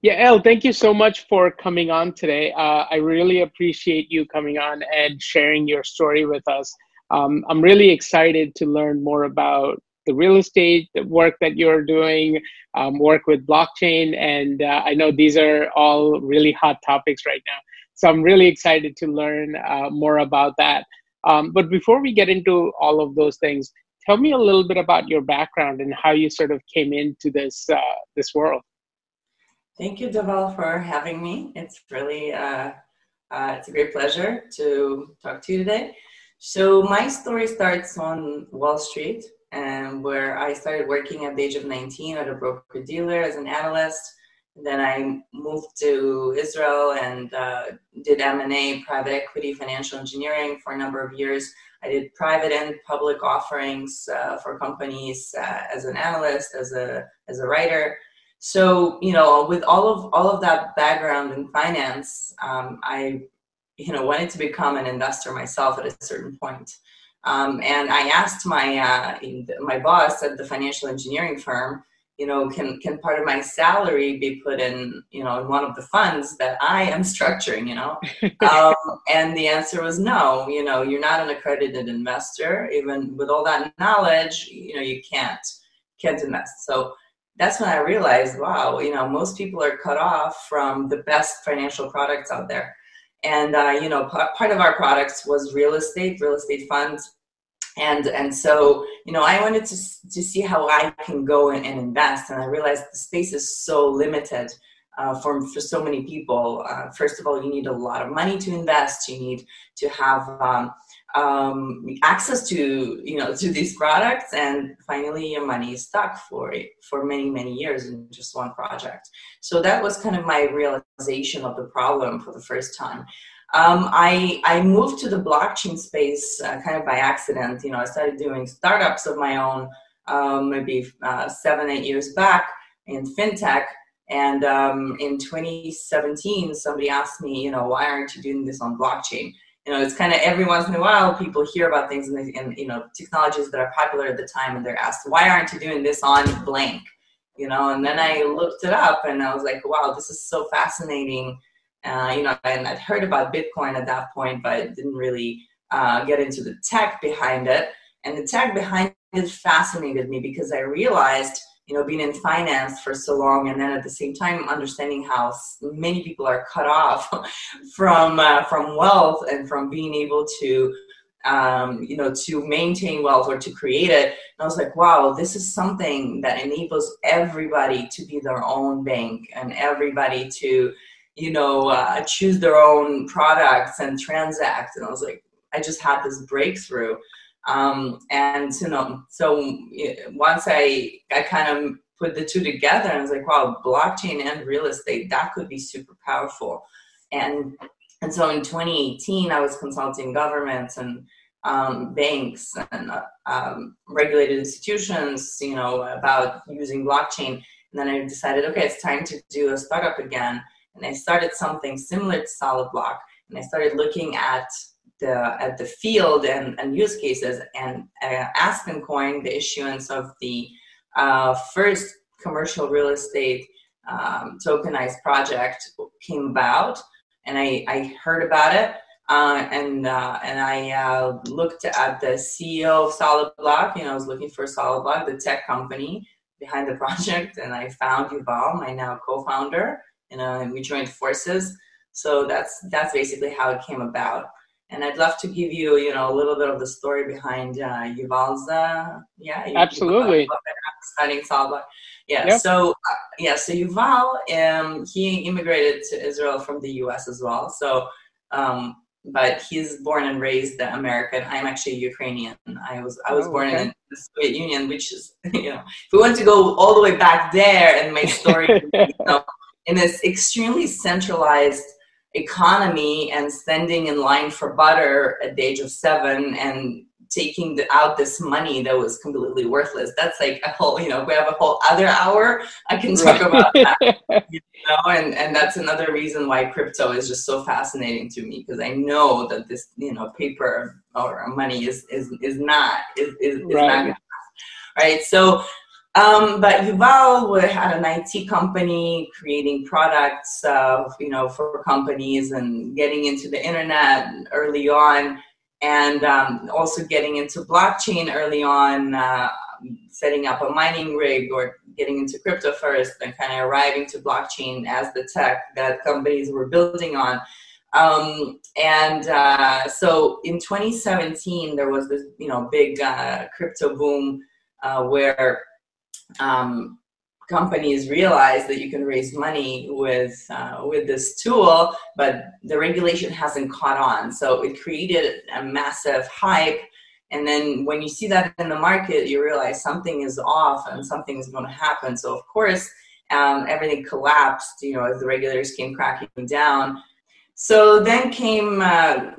Yeah, El, thank you so much for coming on today. Uh, I really appreciate you coming on and sharing your story with us. Um, I'm really excited to learn more about the real estate work that you're doing, um, work with blockchain, and uh, I know these are all really hot topics right now. So I'm really excited to learn uh, more about that. Um, but before we get into all of those things, tell me a little bit about your background and how you sort of came into this uh, this world. Thank you, Deval, for having me. It's really uh, uh, it's a great pleasure to talk to you today. So my story starts on Wall Street, and where I started working at the age of 19 at a broker dealer as an analyst. then I moved to Israel and uh, did M&A, private equity, financial engineering for a number of years. I did private and public offerings uh, for companies uh, as an analyst, as a as a writer so you know with all of all of that background in finance um, i you know wanted to become an investor myself at a certain point. Um, and i asked my uh, my boss at the financial engineering firm you know can can part of my salary be put in you know in one of the funds that i am structuring you know? Um, and the answer was no you know you're not an accredited investor. Even with all that knowledge you know you can't can't invest. So that's when I realized, wow, you know, most people are cut off from the best financial products out there. And, uh, you know, p- part of our products was real estate, real estate funds. And, and so, you know, I wanted to, to see how I can go and, and invest. And I realized the space is so limited uh, for, for so many people. Uh, first of all, you need a lot of money to invest. You need to have um, um, access to you know to these products and finally your money is stuck for for many many years in just one project. So that was kind of my realization of the problem for the first time. Um, I, I moved to the blockchain space uh, kind of by accident. You know i started doing startups of my own um, maybe uh, seven eight years back in fintech. And um, in 2017 somebody asked me you know why aren't you doing this on blockchain you know, it's kind of every once in a while people hear about things and, and you know technologies that are popular at the time, and they're asked, "Why aren't you doing this on blank?" You know, and then I looked it up, and I was like, "Wow, this is so fascinating." Uh, you know, and I'd heard about Bitcoin at that point, but didn't really uh, get into the tech behind it. And the tech behind it fascinated me because I realized you know being in finance for so long and then at the same time understanding how many people are cut off from uh, from wealth and from being able to um, you know to maintain wealth or to create it. And i was like wow this is something that enables everybody to be their own bank and everybody to you know uh, choose their own products and transact. And i was like i just had this breakthrough um, and you know, so once I I kind of put the two together, I was like, wow, blockchain and real estate that could be super powerful. And and so in 2018, I was consulting governments and um, banks and uh, um, regulated institutions, you know, about using blockchain. And then I decided, okay, it's time to do a startup again. And I started something similar to Solid Block. And I started looking at the at the field and, and use cases and uh, Aspen Coin, the issuance of the uh, first commercial real estate um, tokenized project came about, and I, I heard about it. Uh, and uh, and I uh, looked at the CEO of Solid Block. You know, I was looking for Solid Block, the tech company behind the project, and I found Yuval, my now co-founder. You know, and we joined forces. So that's that's basically how it came about and I'd love to give you, you know, a little bit of the story behind uh, Yuval's. Uh, yeah, absolutely. Studying Salva. Yeah. Yep. So uh, yeah. So Yuval, um, he immigrated to Israel from the U.S. as well. So, um, but he's born and raised American. I'm actually Ukrainian. I was I was oh, born okay. in the Soviet Union, which is you know, if we want to go all the way back there and my story, you know, in this extremely centralized economy and standing in line for butter at the age of seven and taking the, out this money that was completely worthless. That's like a whole, you know, we have a whole other hour. I can talk about that, you know, and, and that's another reason why crypto is just so fascinating to me because I know that this, you know, paper or money is, is, is not, is, is, is right. not, right. So, Um, but Yuval had an IT company creating products, uh, you know, for companies and getting into the internet early on, and um, also getting into blockchain early on, uh, setting up a mining rig or getting into crypto first, and kind of arriving to blockchain as the tech that companies were building on. Um, and uh, so in 2017, there was this, you know, big uh, crypto boom uh, where um, companies realize that you can raise money with uh, with this tool, but the regulation hasn't caught on. So it created a massive hype. And then when you see that in the market, you realize something is off and something is going to happen. So of course, um, everything collapsed. You know, as the regulators came cracking down. So then came uh,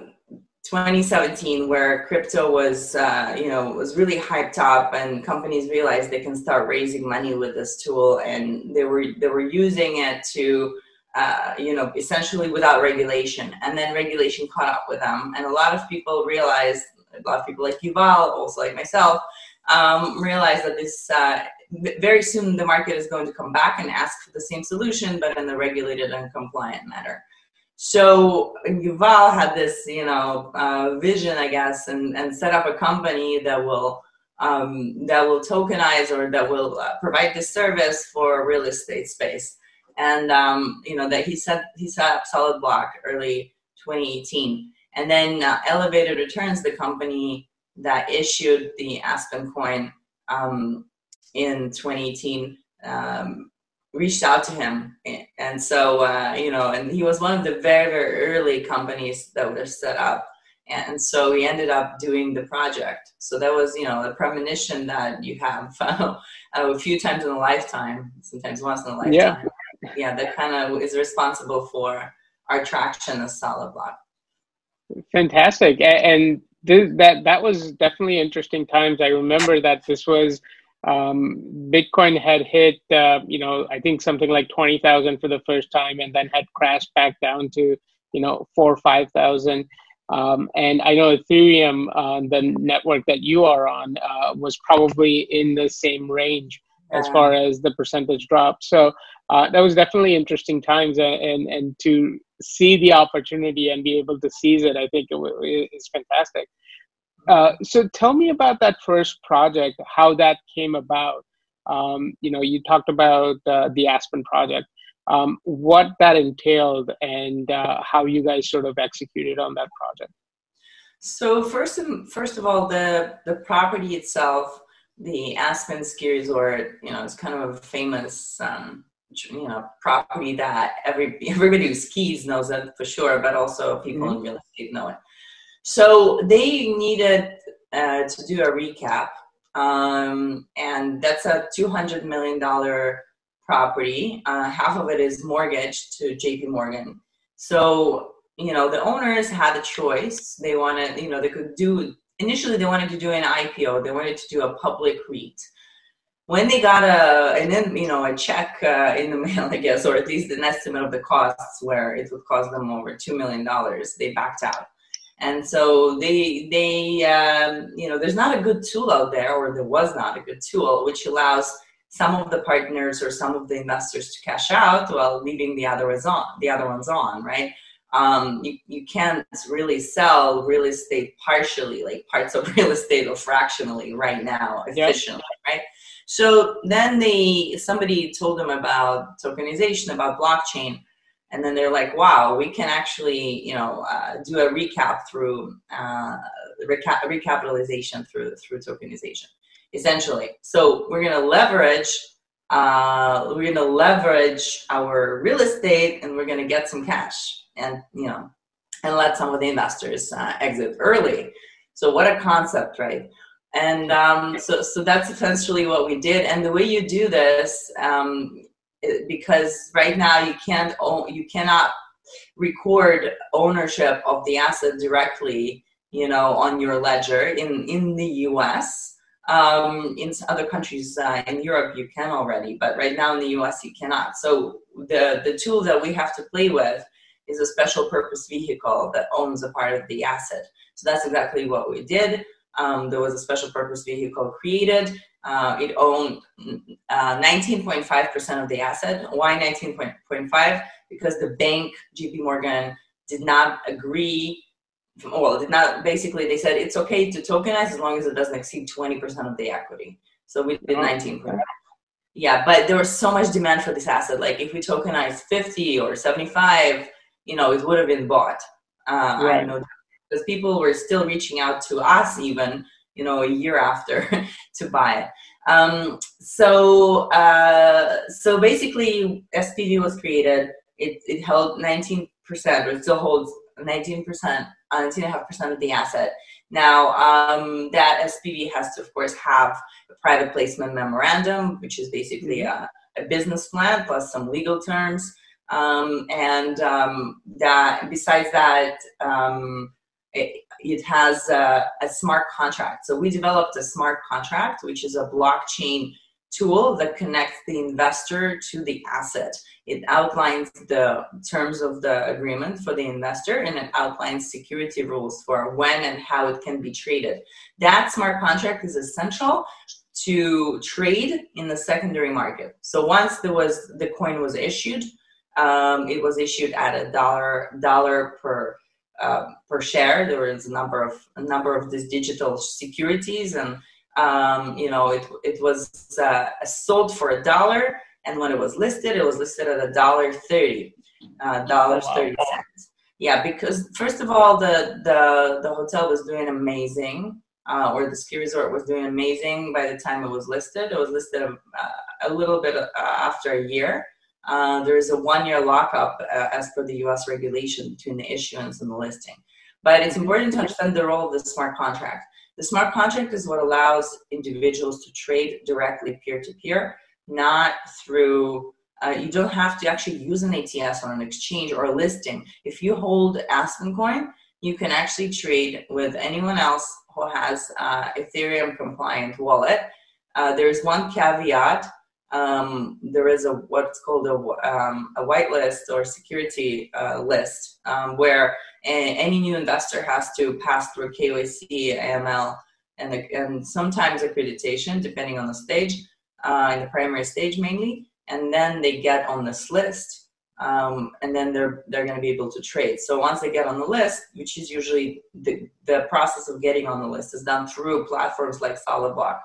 2017 where crypto was uh, you know was really hyped up and companies realized they can start raising money with this tool and they were they were using it to uh, you know essentially without regulation and then regulation caught up with them. And a lot of people realized a lot of people like Yuval also like myself um, realized that this uh, very soon the market is going to come back and ask for the same solution but in a regulated and compliant manner so Yuval had this, you know, uh, vision, I guess, and, and set up a company that will um, that will tokenize or that will uh, provide this service for real estate space. And um, you know that he set he set up Solid Block early 2018, and then uh, Elevated Returns, the company that issued the Aspen coin um, in 2018. Reached out to him. And so uh, you know and he was one of the very very early companies that were set up. And so we ended up doing the project. So that was you know a premonition that you have uh, a few times in a lifetime sometimes once in a lifetime. Yeah, yeah that kind of is responsible for our traction as solid block. Fantastic. And th- that that was definitely interesting times. I remember that this was um, Bitcoin had hit, uh, you know, I think something like 20,000 for the first time and then had crashed back down to, you know, four or 5,000. Um, and I know Ethereum, uh, the network that you are on, uh, was probably in the same range as far as the percentage drop. So uh, that was definitely interesting times, and, and, and to see the opportunity and be able to seize it, I think it, it is fantastic. Uh, so tell me about that first project, how that came about. Um, you know, you talked about uh, the Aspen project, um, what that entailed, and uh, how you guys sort of executed on that project. So first, first of all, the the property itself, the Aspen Ski Resort, you know, it's kind of a famous. Um, you know, property that every everybody who skis knows that for sure, but also people mm-hmm. in real estate know it. So they needed uh, to do a recap, um, and that's a $200 million property. Uh, half of it is mortgaged to JP Morgan. So, you know, the owners had a choice. They wanted, you know, they could do, initially they wanted to do an IPO, they wanted to do a public REIT when they got a and then you know a check uh, in the mail, I guess, or at least an estimate of the costs, where it would cost them over two million dollars, they backed out and so they they um, you know there's not a good tool out there or there was not a good tool which allows some of the partners or some of the investors to cash out while leaving the other ones on the other ones on right? Um, you, you can't really sell real estate partially like parts of real estate or fractionally right now efficiently yep. right? So then they somebody told them about tokenization about blockchain and then they're like, wow, we can actually, you know, uh, do a recap through uh, reca- recapitalization through through tokenization, essentially. So we're going to leverage. Uh, we're going to leverage our real estate, and we're going to get some cash, and you know, and let some of the investors uh, exit early. So what a concept, right? And um, so, so that's essentially what we did. And the way you do this, um, because right now you can't own, you cannot record ownership of the asset directly you know on your ledger in in the us um, in other countries uh, in europe you can already but right now in the us you cannot. So the the tool that we have to play with is a special purpose vehicle that owns a part of the asset. So that's exactly what we did Um, there was a special purpose vehicle created. Uh, it owned 19.5% uh, of the asset. Why 19.5? Because the bank, JP Morgan, did not agree. Well, did not basically. They said it's okay to tokenize as long as it doesn't exceed 20% of the equity. So we did 19.5. Yeah, but there was so much demand for this asset. Like if we tokenize 50 or 75, you know, it would have been bought. Uh, right. I know because people were still reaching out to us even you know a year after to buy it. Um, so uh, so basically spv was created. It, it held 19% or it still holds 19% 19.5% of the asset. Now um, that spv has to of course have a private placement memorandum which is basically mm-hmm. a, a business plan plus some legal terms. Um, and um, that besides that um, it, it has a, a, smart contract. So we developed a smart contract, which is a blockchain tool that connects the investor to the asset. It outlines the terms of the agreement for the investor and it outlines security rules for when and how it can be traded. That smart contract is essential to trade in the secondary market. So once there was the coin was issued, um, it was issued at a dollar dollar per uh, per share. There was a number of a number of these digital securities, and um, you know it it was uh, sold for a dollar, and when it was listed, it was listed at a dollar thirty, uh, dollars wow. thirty cents. Yeah, because first of all, the the the hotel was doing amazing. Uh, or the ski resort was doing amazing by the time it was listed. It was listed uh, a little bit uh, after a year, uh, there is a one year lockup uh, as per the US regulation between the issuance and the listing. But it's important to understand the role of the smart contract. The smart contract is what allows individuals to trade directly peer to peer, not through, uh, you don't have to actually use an ATS or an exchange or a listing. If you hold Aspen Coin, you can actually trade with anyone else who has uh, Ethereum compliant wallet. Uh, there's one caveat um, there is a what's called a, um, a whitelist or security uh, list um, where a, any new investor has to pass through KYC, AML, and, and sometimes accreditation, depending on the stage, uh, in the primary stage mainly, and then they get on this list. Um, and then they're they're going to be able to trade. So once they get on the list, which is usually the, the process of getting on the list is done through platforms like SolidBlock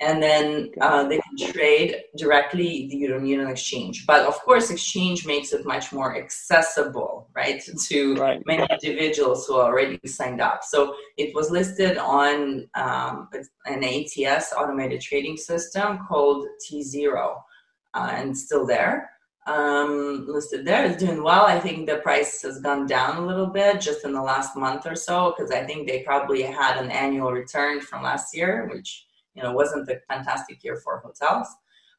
and then uh, they can trade directly the don't need an exchange. But of course exchange makes it much more accessible right to right. many individuals who are already signed up. So it was listed on um, an ats automated trading system called tZERO uh, and still there um, listed there. Is doing well. I think the price has gone down a little bit just in the last month or so because i think they probably had an annual return from last year which you know wasn't a fantastic year for hotels.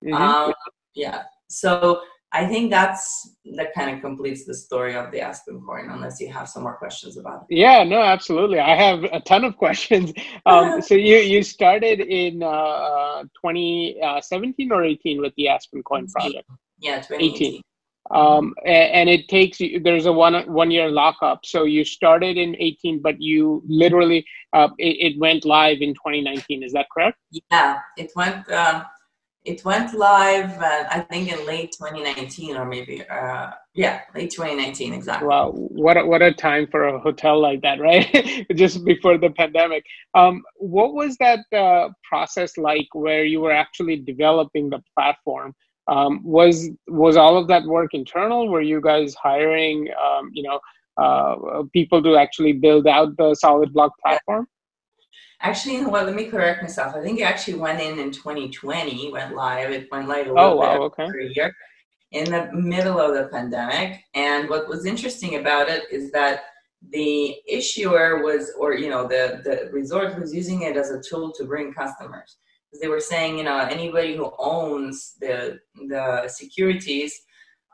Mm-hmm. um, yeah. So i think that's that kind of completes the story of the aspen coin unless you have some more questions about it. Yeah no absolutely. I have a ton of questions. Um, so you you started in uh, 2017 uh, or 18 with the aspen coin project? Yeah 2018 um, and, it takes you there's a one one year lockup. So you started in 18 but you literally uh, it, it, went live in 2019 is that correct? Yeah it went um, it went live uh, i think in late 2019 or maybe uh, yeah late 2019 exactly. Wow what a, what a time for a hotel like that right? Just before the pandemic. Um, what was that uh, process like where you were actually developing the platform um, was was all of that work internal? Were you guys hiring, um, you know, uh, people to actually build out the Solid Block platform? Actually, you know what? Let me correct myself. I think it actually went in in 2020, went live. It went live a little oh, wow, okay. a year in the middle of the pandemic. And what was interesting about it is that the issuer was, or you know, the the resort was using it as a tool to bring customers they were saying, you know, anybody who owns the the securities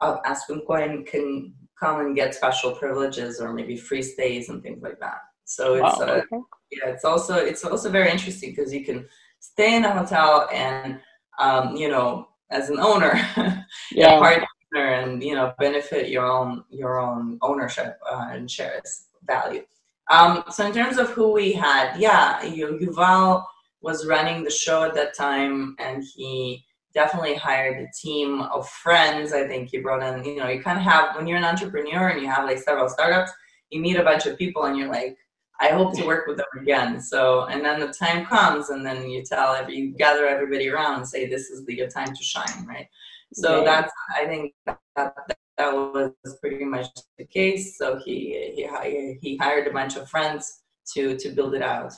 of Aspen Coin can come and get special privileges or maybe free stays and things like that. So it's wow, uh, okay. yeah, it's also it's also very interesting because you can stay in a hotel and um, you know as an owner, yeah, partner and you know benefit your own your own ownership uh, and shares value. Um, so in terms of who we had, yeah, you, Yuval was running the show at that time, and he definitely hired a team of friends. I think he brought in, you know, you kind of have when you're an entrepreneur and you have like several startups, you meet a bunch of people, and you're like, I hope to work with them again. So, and then the time comes, and then you tell every, you gather everybody around and say, this is the your time to shine, right? So that's, I think that, that, that was pretty much the case. So he, he, he hired a bunch of friends to, to build it out.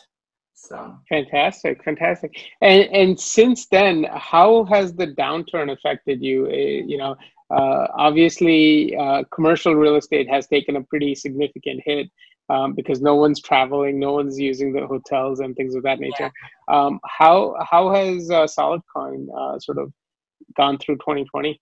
So fantastic, fantastic. And and since then, how has the downturn affected you? Uh, you know, uh, obviously, uh, commercial real estate has taken a pretty significant hit um, because no one's traveling, no one's using the hotels and things of that nature. Yeah. Um, how how has uh, SolidCoin uh, sort of gone through 2020?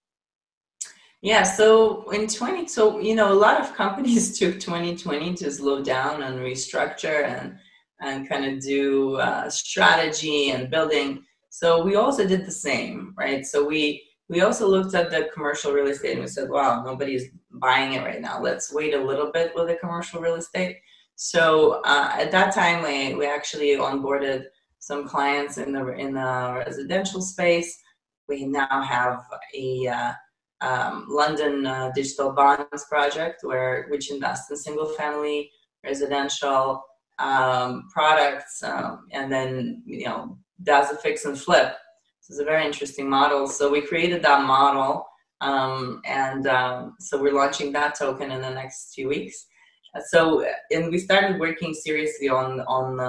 Yeah, so in 20, so you know, a lot of companies took 2020 to slow down and restructure and and kind of do uh, strategy and building. So we also did the same, right? So we we also looked at the commercial real estate and we said, wow, nobody's buying it right now. Let's wait a little bit with the commercial real estate. So uh, at that time, we, we actually onboarded some clients in the in the residential space. We now have a uh, um, London uh, digital bonds project where which invests in single family residential um, products um, and then you know does a fix and flip So it's a very interesting model. So we created that model, um, and um, so we're launching that token in the next few weeks. So and we started working seriously on on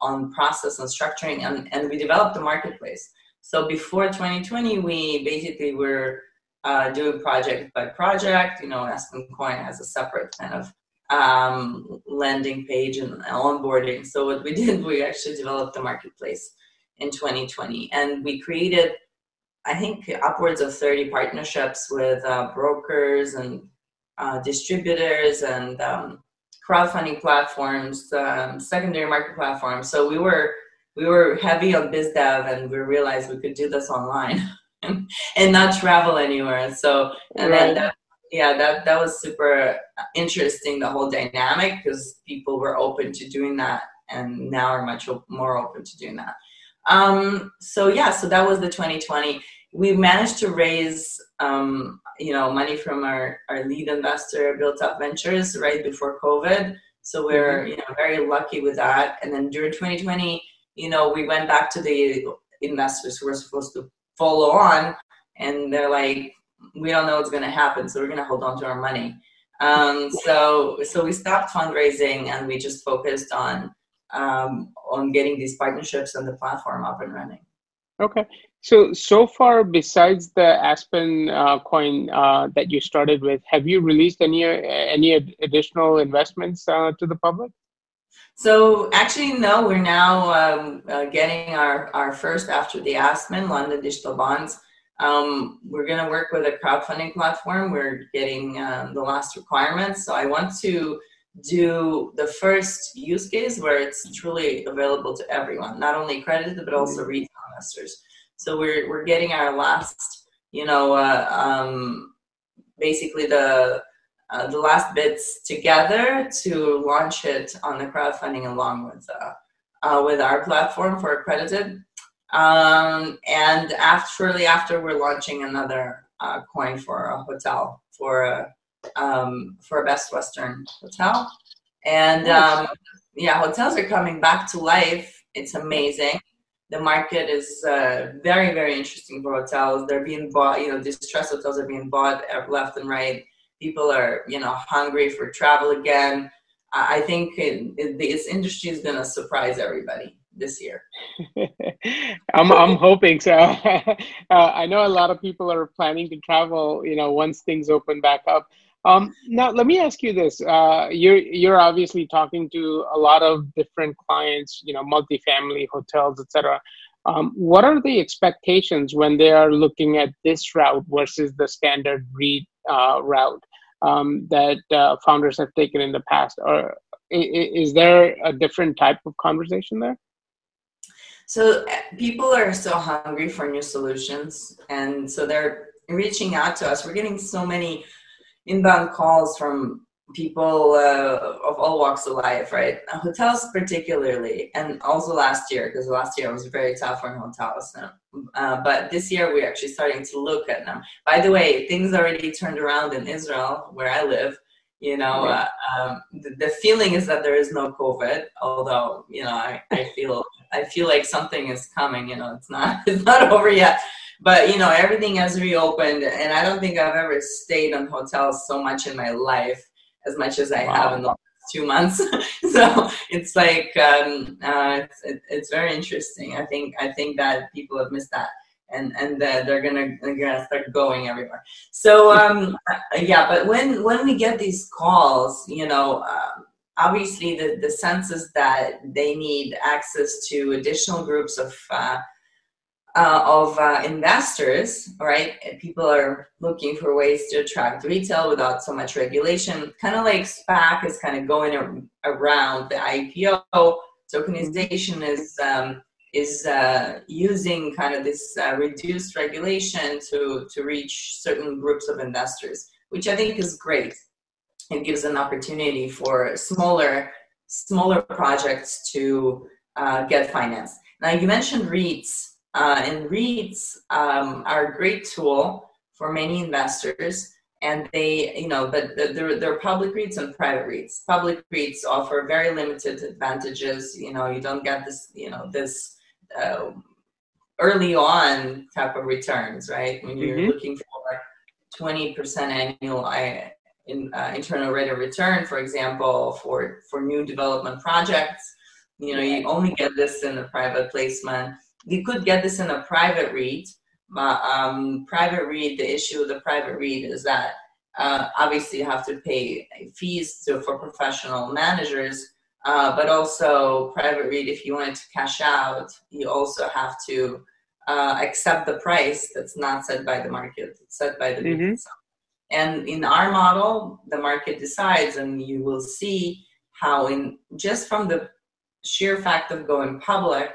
on process and structuring, and and we developed a marketplace. So before 2020, we basically were uh, doing project by project. You know, Aspen Coin has a separate kind of um, landing page and onboarding. So what we did, we actually developed the marketplace in 2020. And we created, I think, upwards of 30 partnerships with uh, brokers and uh, distributors and um, crowdfunding platforms, um, secondary market platforms. So we were we were heavy on biz dev, and we realized we could do this online and, not travel anywhere. So and right. then that, yeah, that that was super interesting. The whole dynamic because people were open to doing that, and now are much more open to doing that. Um, so yeah, so that was the 2020. We managed to raise, um, you know, money from our, our lead investor, Built Up Ventures, right before COVID. So we're, mm-hmm. you know, very lucky with that. And then during 2020, you know, we went back to the investors who were supposed to follow on, and they're like, we don't know what's going to happen, so we're going to hold on to our money. Um, so, so we stopped fundraising and we just focused on um, on getting these partnerships and the platform up and running. Okay. So, so far, besides the Aspen uh, coin uh, that you started with, have you released any any additional investments uh, to the public? So, actually, no. We're now um, uh, getting our, our first after the Aspen London Digital Bonds. Um, we're going to work with a crowdfunding platform. We're getting um, the last requirements. So, I want to do the first use case where it's truly available to everyone, not only accredited but also mm-hmm. retail investors. So we're we're getting our last, you know, uh, um, basically the uh, the last bits together to launch it on the crowdfunding along with uh, uh with our platform for accredited. Um, and after, shortly after, we're launching another uh, coin for a hotel for a um, for Best Western Hotel. And um, yeah, hotels are coming back to life. It's amazing. The market is uh, very, very interesting for hotels. They're being bought, you know, distressed hotels are being bought left and right. People are, you know, hungry for travel again. I think it, it, this industry is going to surprise everybody this year. I'm I'm hoping so. uh, I know a lot of people are planning to travel. You know, once things open back up. Um, now, let me ask you this: uh, you're you're obviously talking to a lot of different clients, you know, multifamily hotels, etc. Um, what are the expectations when they are looking at this route versus the standard uh, route um, that uh, founders have taken in the past? Or is there a different type of conversation there? So uh, people are so hungry for new solutions, and so they're reaching out to us. We're getting so many inbound calls from people uh, of all walks of life, right? Hotels, particularly, and also last year, because last year was very tough for hotels. Uh, but this year, we're actually starting to look at them. By the way, things already turned around in Israel, where I live. You know, uh, um, the, the, feeling is that there is no COVID, although you know, I, I feel I feel like something is coming. You know, it's not it's not over yet but you know everything has reopened and i don't think i've ever stayed in hotels so much in my life as much as I wow. have in the last two months. so it's like um, uh, it's, it's very interesting. I think I think that people have missed that. And and uh, they're gonna they're gonna start going everywhere. So um, yeah, but when when we get these calls, you know, uh, obviously the the sense is that they need access to additional groups of uh, uh, of uh, investors, right? People are looking for ways to attract retail without so much regulation. Kind of like SPAC is kind of going around the IPO. Tokenization is um, is uh, using kind of this uh, reduced regulation to to reach certain groups of investors, which I think is great. It gives an opportunity for smaller smaller projects to uh, get financed. Now you mentioned REITs uh, and REITs um, are a great tool for many investors. And they, you know, but they're, they're public REITs and private REITs. Public REITs offer very limited advantages. You know, you don't get this, you know, this uh, early on type of returns, right? When you're mm-hmm. looking for 20% annual in, uh, internal rate of return, for example, for, for new development projects, you know, you only get this in a private placement you could get this in a private REIT. But um, private REIT, the issue with the private REIT is that uh, obviously you have to pay fees to, for professional managers, uh, but also private REIT if you wanted to cash out, you also have to uh, accept the price that's not set by the market, it's set by the mm-hmm. And in our model, the market decides, and you will see how, in just from the sheer fact of going public,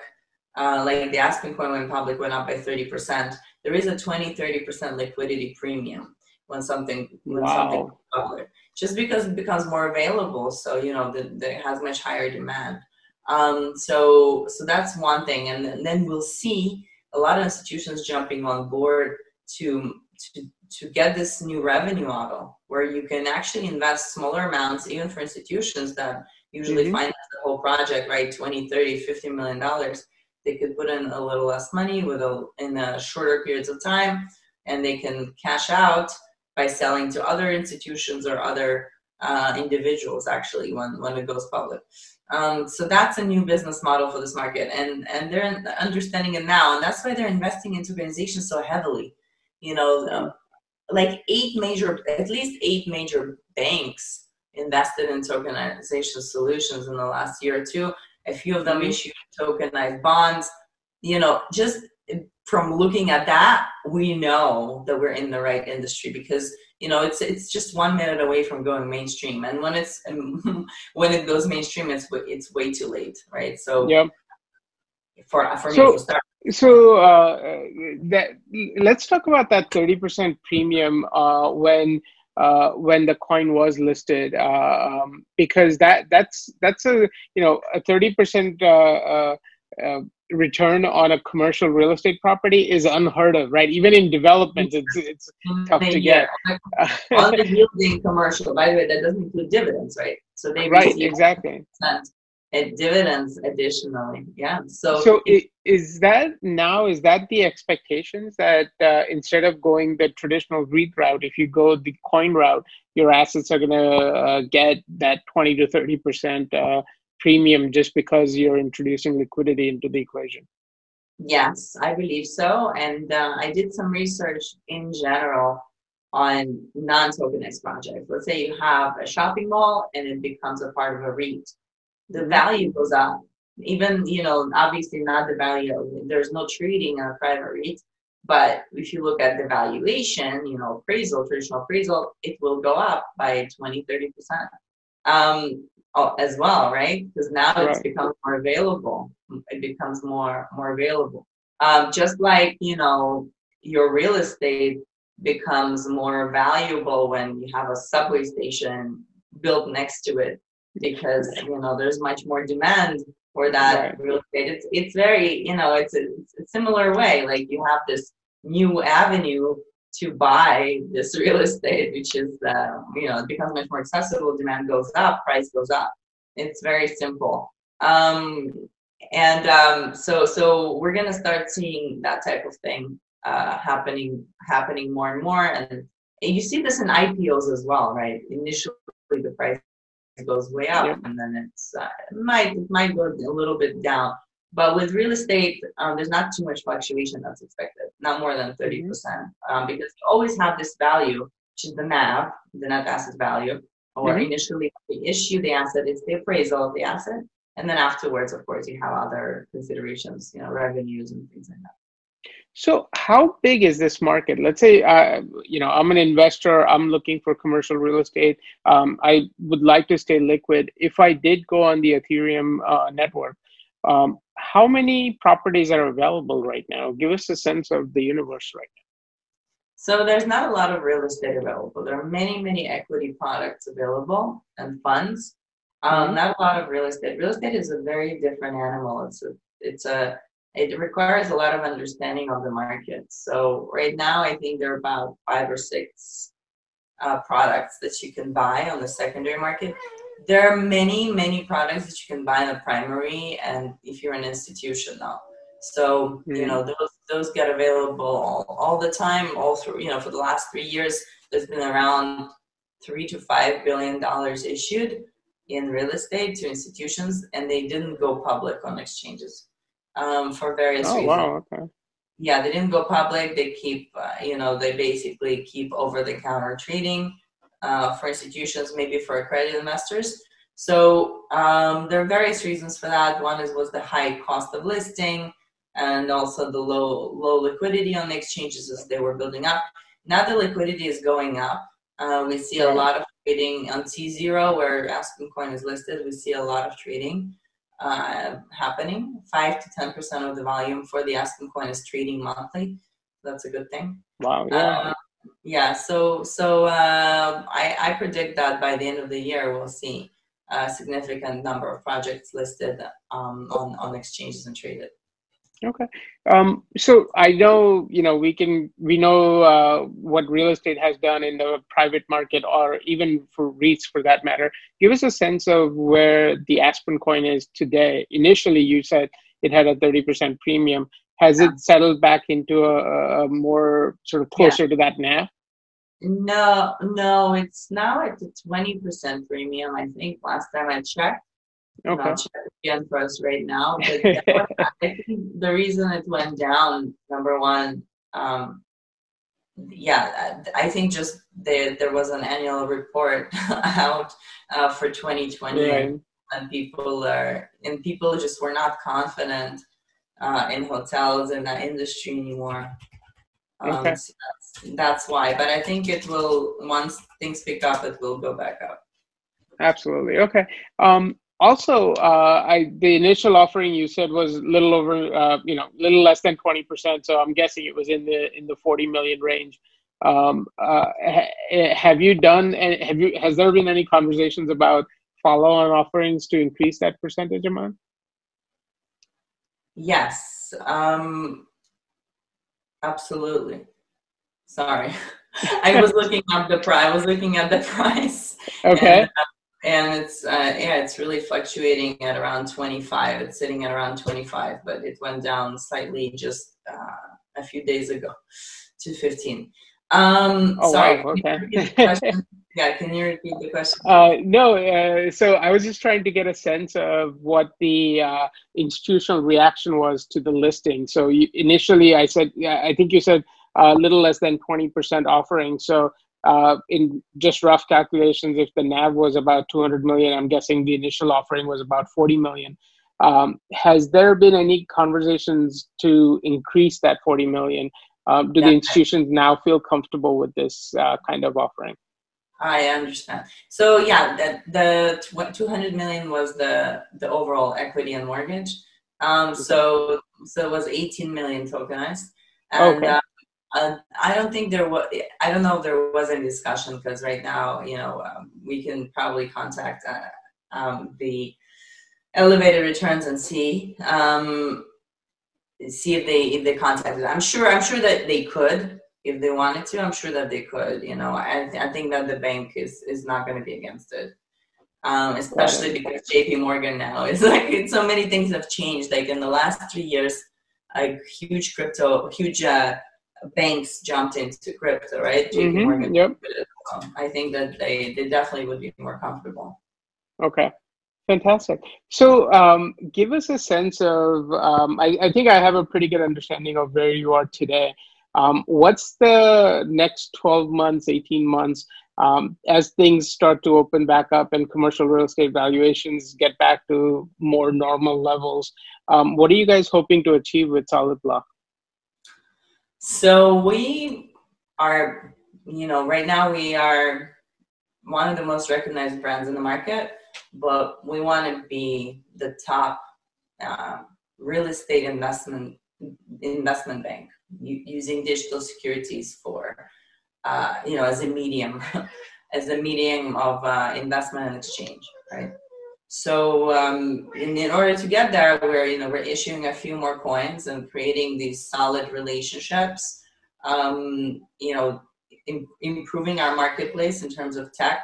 uh, like the Aspen coin went public went up by 30%, there is a 20, 30% liquidity premium when something when wow. something public. Just because it becomes more available, so you know the, the, it has much higher demand. Um, so so that's one thing, and, and then we'll see a lot of institutions jumping on board to to to get this new revenue model where you can actually invest smaller amounts even for institutions that usually mm-hmm. finance the whole project right 20 30 50 million dollars they could put in a little less money with a in a shorter periods of time, and they can cash out by selling to other institutions or other uh, individuals. Actually, when when it goes public. Um, so that's a new business model for this market, and and they're understanding it now, and that's why they're investing into organizations so heavily. You know, um, like eight major, at least eight major banks invested in tokenization solutions in the last year or two, a few of them mm-hmm. issued tokenized bonds. You know, just from looking at that, we know that we're in the right industry because you know it's it's just one minute away from going mainstream, and when it's when it goes mainstream, it's it's way too late, right? So yeah, for for so, me to start. So uh, that let's talk about that thirty percent premium uh, when uh, when the coin was listed uh, um, because that that's that's a you know a 30% uh, uh, uh, return on a commercial real estate property is unheard of right? Even in development it's it's tough to get. on the yielding commercial by the way that doesn't include dividends right? So they right exactly. and dividends additionally yeah so so it, is that now is that the expectations that uh, instead of going the traditional REIT route if you go the coin route your assets are going to uh, get that 20 to 30 percent uh, premium just because you're introducing liquidity into the equation? Yes i believe so. And uh, i did some research in general on non-tokenized projects. Let's say you have a shopping mall and it becomes a part of a REIT. The value goes up. Even, you know, obviously not the value, there's no trading on a private REIT, but if you look at the valuation, you know, appraisal, traditional appraisal, it will go up by 20, 30%. Um, as well, right? Because now right. it's become more available. It becomes more more available. Um, just like you know, your real estate becomes more valuable when you have a subway station built next to it because you know there's much more demand for that right. real estate. It's it's very you know it's a, it's a similar way. Like you have this new avenue to buy this real estate, which is uh, you know it becomes much more accessible. Demand goes up, price goes up. It's very simple. Um, and um, so so we're gonna start seeing that type of thing uh, happening happening more and more. And you see this in IPOs as well, right? Initially, the price goes way up, and then it's uh, it might it might go a little bit down. But with real estate, um, there's not too much fluctuation that's expected, not more than 30%, mm-hmm. um, because you always have this value, which is the NAV, the net asset value, or mm-hmm. initially the issue the asset, it's the appraisal of the asset. And then afterwards, of course, you have other considerations, you know, revenues and things like that. So, how big is this market? Let's say, uh, you know, I'm an investor. I'm looking for commercial real estate. Um, I would like to stay liquid. If I did go on the Ethereum uh, network, um, how many properties are available right now? Give us a sense of the universe right now. So there's not a lot of real estate available. There are many, many equity products available and funds. Um, mm-hmm. Not a lot of real estate. Real estate is a very different animal. It's a, it's a, it requires a lot of understanding of the market. So right now, I think there are about five or six uh, products that you can buy on the secondary market there are many many products that you can buy in the primary and if you're an institution now so mm-hmm. you know those those get available all, all, the time all through you know for the last three years there's been around three to five billion dollars issued in real estate to institutions and they didn't go public on exchanges um, for various oh, reasons wow, okay. yeah they didn't go public they keep uh, you know they basically keep over the counter trading uh, for institutions, maybe for accredited investors. So um, there are various reasons for that. One is was the high cost of listing, and also the low low liquidity on the exchanges as they were building up. Now the liquidity is going up. Uh, we see a lot of trading on tZERO where Aspen Coin is listed. We see a lot of trading uh, happening. Five to ten percent of the volume for the Aspen Coin is trading monthly. That's a good thing. Wow. Yeah. Uh, yeah so so uh, I, I predict that by the end of the year we'll see a significant number of projects listed um, on, on exchanges and traded. Okay. Um, so i know you know we can we know uh, what real estate has done in the private market or even for reits for that matter. Give us a sense of where the aspen coin is today. Initially you said it had a 30% premium has it settled back into a, a more sort of closer yeah. to that now? No, no, it's now at the twenty percent premium. I think last time I checked. Okay. I'll check again for us right now. But I think the reason it went down, number one, um, yeah, I think just there there was an annual report out uh, for 2020, right. and people are and people just were not confident uh, in hotels in that industry anymore. Um, okay. So that's, that's why. But I think it will, once things pick up, it will go back up. Absolutely. Okay. Um, also, uh, I the initial offering you said was a little over, uh, you know, little less than twenty percent. So I'm guessing it was in the in the forty million range. Um, uh, ha- have you done? Have you? Has there been any conversations about follow-on offerings to increase that percentage amount? Yes, um, absolutely. Sorry, I was looking up the price. I was looking at the price. Okay. And, uh, and it's uh, yeah, it's really fluctuating at around 25. It's sitting at around 25, but it went down slightly just uh, a few days ago to 15. Um, oh sorry, wow! Okay. Yeah, can you repeat the question? Uh, no, uh, so I was just trying to get a sense of what the uh, institutional reaction was to the listing. So you, initially, I said, I think you said a little less than 20% offering. So uh, in just rough calculations, if the NAV was about 200 million, I'm guessing the initial offering was about 40 million. Um, has there been any conversations to increase that 40 million? Um, do yeah. the institutions now feel comfortable with this uh, kind of offering? I understand. So yeah, the, the 200 million was the the overall equity and mortgage. Um, so so it was 18 million tokenized, and okay. uh, Uh, I don't think there was. I don't know if there was any discussion because right now, you know, um, we can probably contact uh, um, the elevated returns and see um, see if they if they contacted. I'm sure. I'm sure that they could if they wanted to. I'm sure that they could. You know, I I think that the bank is is not going to be against it. Um, especially because JP Morgan now is like so many things have changed. Like in the last three years, like huge crypto, huge uh, banks jumped into crypto, right? JP mm-hmm. Morgan. Yep. I think that they, they definitely would be more comfortable. Okay. Fantastic. So, um, give us a sense of. Um, I, I, think I have a pretty good understanding of where you are today. Um, what's the next 12 months, 18 months, um, as things start to open back up and commercial real estate valuations get back to more normal levels? Um, what are you guys hoping to achieve with Solid Block? So we are, you know, right now we are one of the most recognized brands in the market, but we want to be the top uh, real estate investment investment bank using digital securities for, uh, you know, as a medium, as a medium of uh, investment and exchange, right? So um, in, in, order to get there, we're you know we're issuing a few more coins and creating these solid relationships. Um, you know, in, improving our marketplace in terms of tech,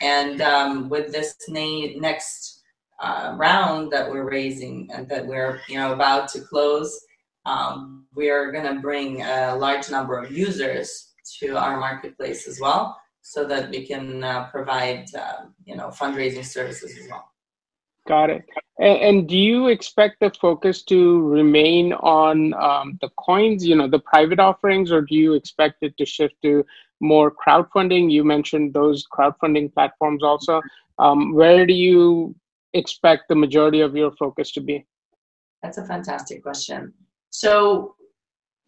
and um, with this na- next uh, round that we're raising and that we're you know about to close, um, we are going to bring a large number of users to our marketplace as well, so that we can uh, provide uh, you know fundraising services as well. Got it. And, and, do you expect the focus to remain on um, the coins, you know, the private offerings, or do you expect it to shift to more crowdfunding? You mentioned those crowdfunding platforms also. Um, where do you expect the majority of your focus to be? That's a fantastic question. So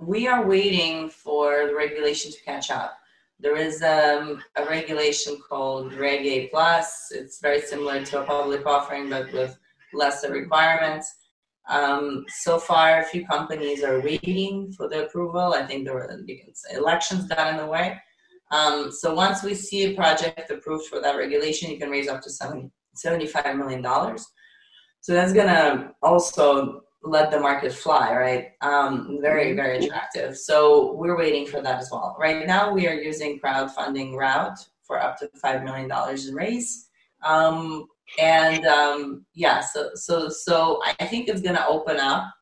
we are waiting for the regulation to catch up. There is um, a regulation called Reg A Plus. It's very similar to a public offering, but with lesser requirements. Um, so far, a few companies are waiting for the approval. I think there were elections got in the way. Um, so once we see a project approved for that regulation, you can raise up to 70, $75 million. So that's going to also let the market fly, right? Um, very, mm-hmm. very attractive. So we're waiting for that as well. Right now, we are using crowdfunding route for up to $5 million in raise. Um, and um, yeah, so, so, so I think it's going to open up,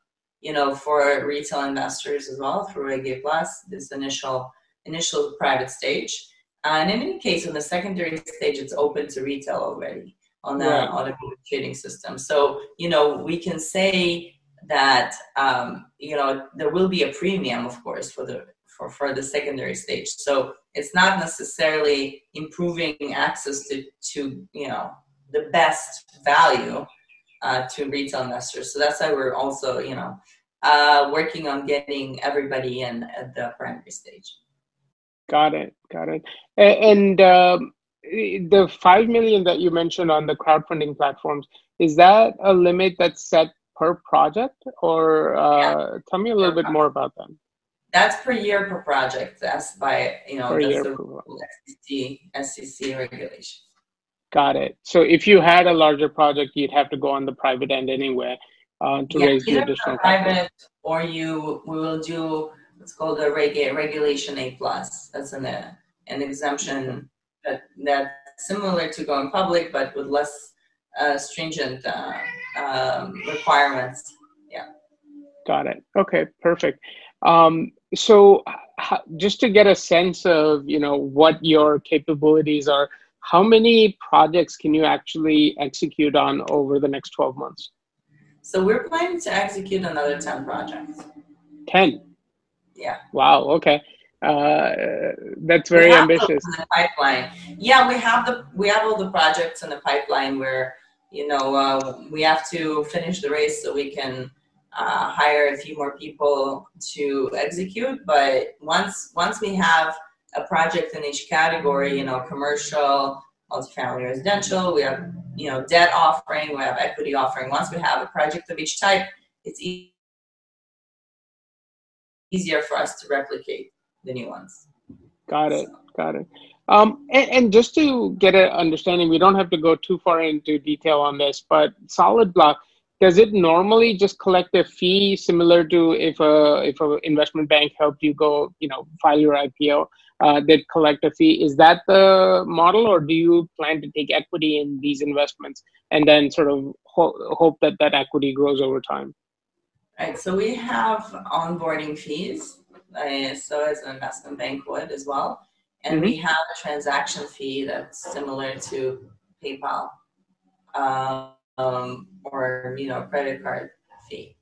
you know, for retail investors as well through Reg Plus, this initial, initial private stage. And in any case, in the secondary stage, it's open to retail already on the right. automated trading system. So, you know, we can say that um, you know there will be a premium, of course, for the for, for the secondary stage. So it's not necessarily improving access to to you know the best value uh, to retail investors. So that's why we're also you know uh, working on getting everybody in at the primary stage. Got it. Got it. And um, the five million that you mentioned on the crowdfunding platforms is that a limit that's set per project, or uh, yeah. tell me a little per bit more about them. That's per year per project. That's by you know per that's the SEC, SEC regulation. Got it. So if you had a larger project, you'd have to go on the private end anyway uh, to yeah, raise the additional private, capital. or you we will do what's called a reg- regulation A plus. That's an uh, an exemption that that's similar to going public, but with less uh, stringent uh, um, requirements. Yeah. Got it. Okay, perfect. Um, so, just to get a sense of you know what your capabilities are, how many projects can you actually execute on over the next twelve months? So we're planning to execute another ten projects. Ten. Yeah. Wow. Okay. Uh, that's very ambitious. pipeline. Yeah, we have the we have all the projects in the pipeline where you know, uh, we have to finish the race so we can uh, hire a few more people to execute. But once once we have a project in each category, you know, commercial, multifamily, residential, we have you know debt offering, we have equity offering. Once we have a project of each type, it's e- easier for us to replicate the new ones. Got it. So. Got it. Um, and, and, just to get an understanding, we don't have to go too far into detail on this, but Solid Block, does it normally just collect a fee similar to if a if an investment bank helped you go, you know, file your IPO? Uh, they'd collect a fee. Is that the model, or do you plan to take equity in these investments and then sort of ho- hope that that equity grows over time? Right. So we have onboarding fees, uh, so as an investment bank would as well and mm-hmm. we have a transaction fee that's similar to PayPal um, or you know credit card fee.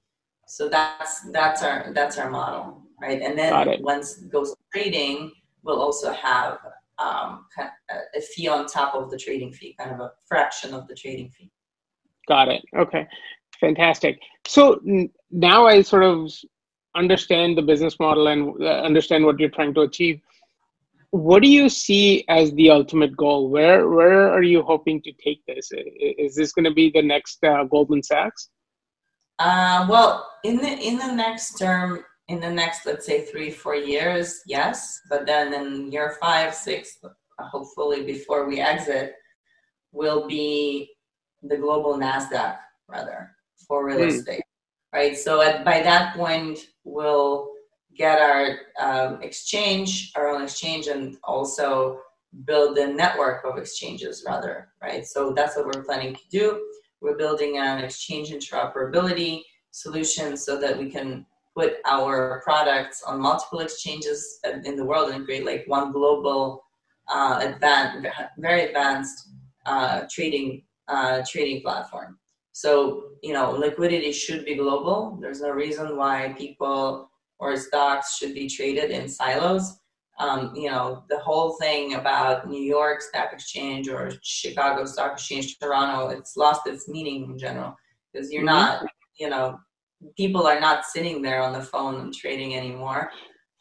So that's that's our that's our model, right? And then once it goes trading, we'll also have um, a fee on top of the trading fee, kind of a fraction of the trading fee. Got it. Okay, fantastic. So now I sort of understand the business model and uh, understand what you're trying to achieve what do you see as the ultimate goal? Where where are you hoping to take this? Is this going to be the next uh, Goldman Sachs? Uh, well, in the in the next term, in the next let's say three four years, yes. But then in year five six, hopefully before we exit, will be the global Nasdaq rather for real mm. estate, right? So at by that point, we'll get our um, exchange, our own exchange, and also build a network of exchanges rather, right? So that's what we're planning to do. We're building an exchange interoperability solution so that we can put our products on multiple exchanges in the world and create like one global, uh, advanced, very advanced uh, trading uh, trading platform. So you know, liquidity should be global. There's no reason why people or stocks should be traded in silos. Um, you know, the whole thing about New York Stock Exchange or Chicago Stock Exchange, Toronto, it's lost its meaning in general because you're mm-hmm. not, you know, people are not sitting there on the phone and trading anymore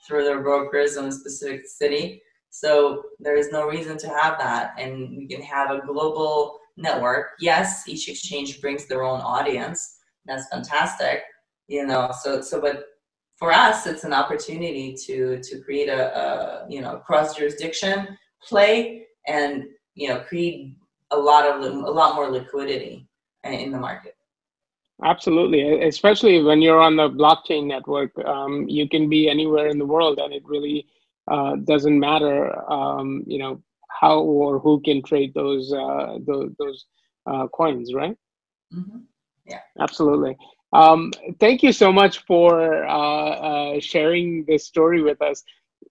through their brokers in a specific city. So there is no reason to have that. And we can have a global network. Yes, each exchange brings their own audience. That's fantastic. You know, so so but for us, it's an opportunity to to create a, a you know cross jurisdiction play and you know create a lot of a lot more liquidity in the market. Absolutely, especially when you're on the blockchain network, um, you can be anywhere in the world, and it really uh, doesn't matter, um, you know, how or who can trade those uh, those, those uh, coins, right? Mm-hmm. Yeah, absolutely. Um, thank you so much for uh, uh, sharing this story with us.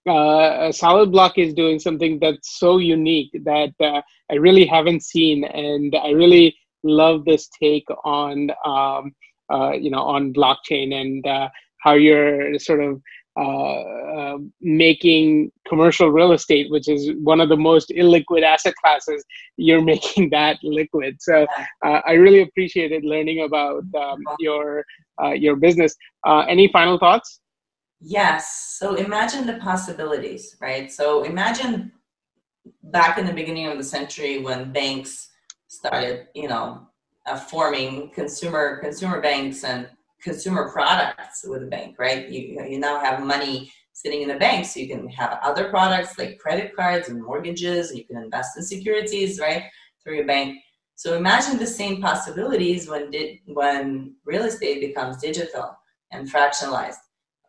Uh, Solid Block is doing something that's so unique that uh, I really haven't seen, and I really love this take on um, uh, you know on blockchain and uh, how you're sort of uh, uh, making commercial real estate, which is one of the most illiquid asset classes, you're making that liquid. So uh, I really appreciated learning about um, your uh, your business. Uh, any final thoughts? Yes. So imagine the possibilities, right? So imagine back in the beginning of the century when banks started, you know, forming consumer consumer banks and consumer products with a bank, right? You, you now have money sitting in the bank, so you can have other products like credit cards and mortgages. and You can invest in securities, right, through your bank. So imagine the same possibilities when did when real estate becomes digital and fractionalized.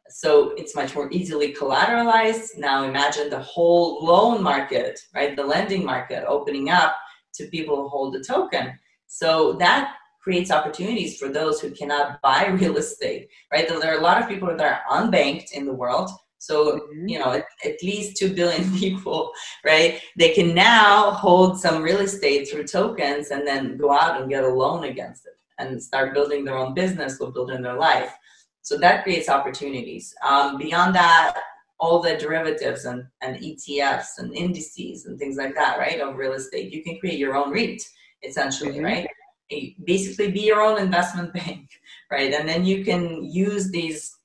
So it's much more easily collateralized. Now imagine the whole loan market, right, the lending market opening up to people who hold a token. So that creates opportunities for those who cannot buy real estate, right? There are a lot of people that are unbanked in the world. So, mm-hmm. you know, at, at, least 2 billion people, right? They can now hold some real estate through tokens and then go out and get a loan against it and start building their own business or building their life. So that creates opportunities. Um, beyond that, all the derivatives and, and ETFs and indices and things like that, right, of real estate, you can create your own REIT essentially, mm-hmm. right? Basically be your own investment bank, right? And then you can use these,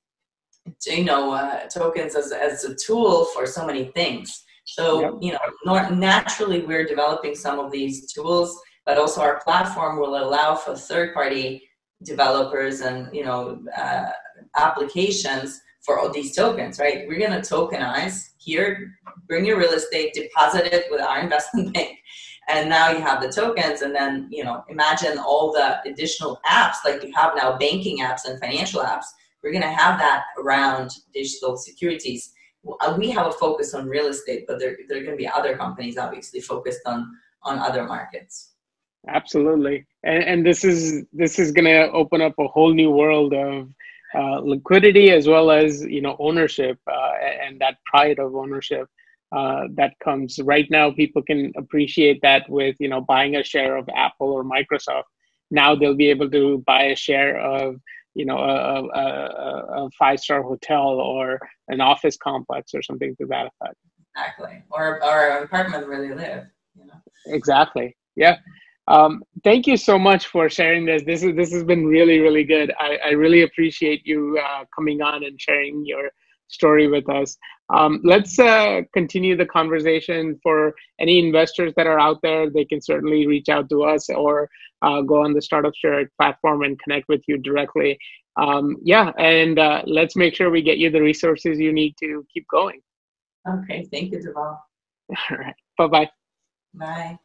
you know, uh, tokens as, as a tool for so many things. So, yep. you know, naturally we're developing some of these tools, but also our platform will allow for third party developers and, you know, uh, applications for all these tokens, right? We're going to tokenize here, bring your real estate, deposit it with our investment bank. And now you have the tokens, and then you know, imagine all the additional apps like you have now, banking apps and financial apps. We're going to have that around digital securities. Uh, we have a focus on real estate, but there, there are going to be other companies obviously focused on on other markets. Absolutely, and, and this is this is going to open up a whole new world of uh, liquidity as well as you know ownership uh, and that pride of ownership uh, that comes. Right now people can appreciate that with you know buying a share of apple or microsoft. Now they'll be able to buy a share of you know a, a, a five star hotel or an office complex or something to that effect. Exactly. Or or an apartment where they live you know. Exactly. Yeah. Um, thank you so much for sharing this. This is this has been really really good. I, I really appreciate you uh, coming on and sharing your story with us. Um, let's uh, continue the conversation. For any investors that are out there, they can certainly reach out to us or uh, go on the Startup Share platform and connect with you directly. Um, yeah, and uh, let's make sure we get you the resources you need to keep going. Okay, thank you, Deval. All right, bye-bye. Bye.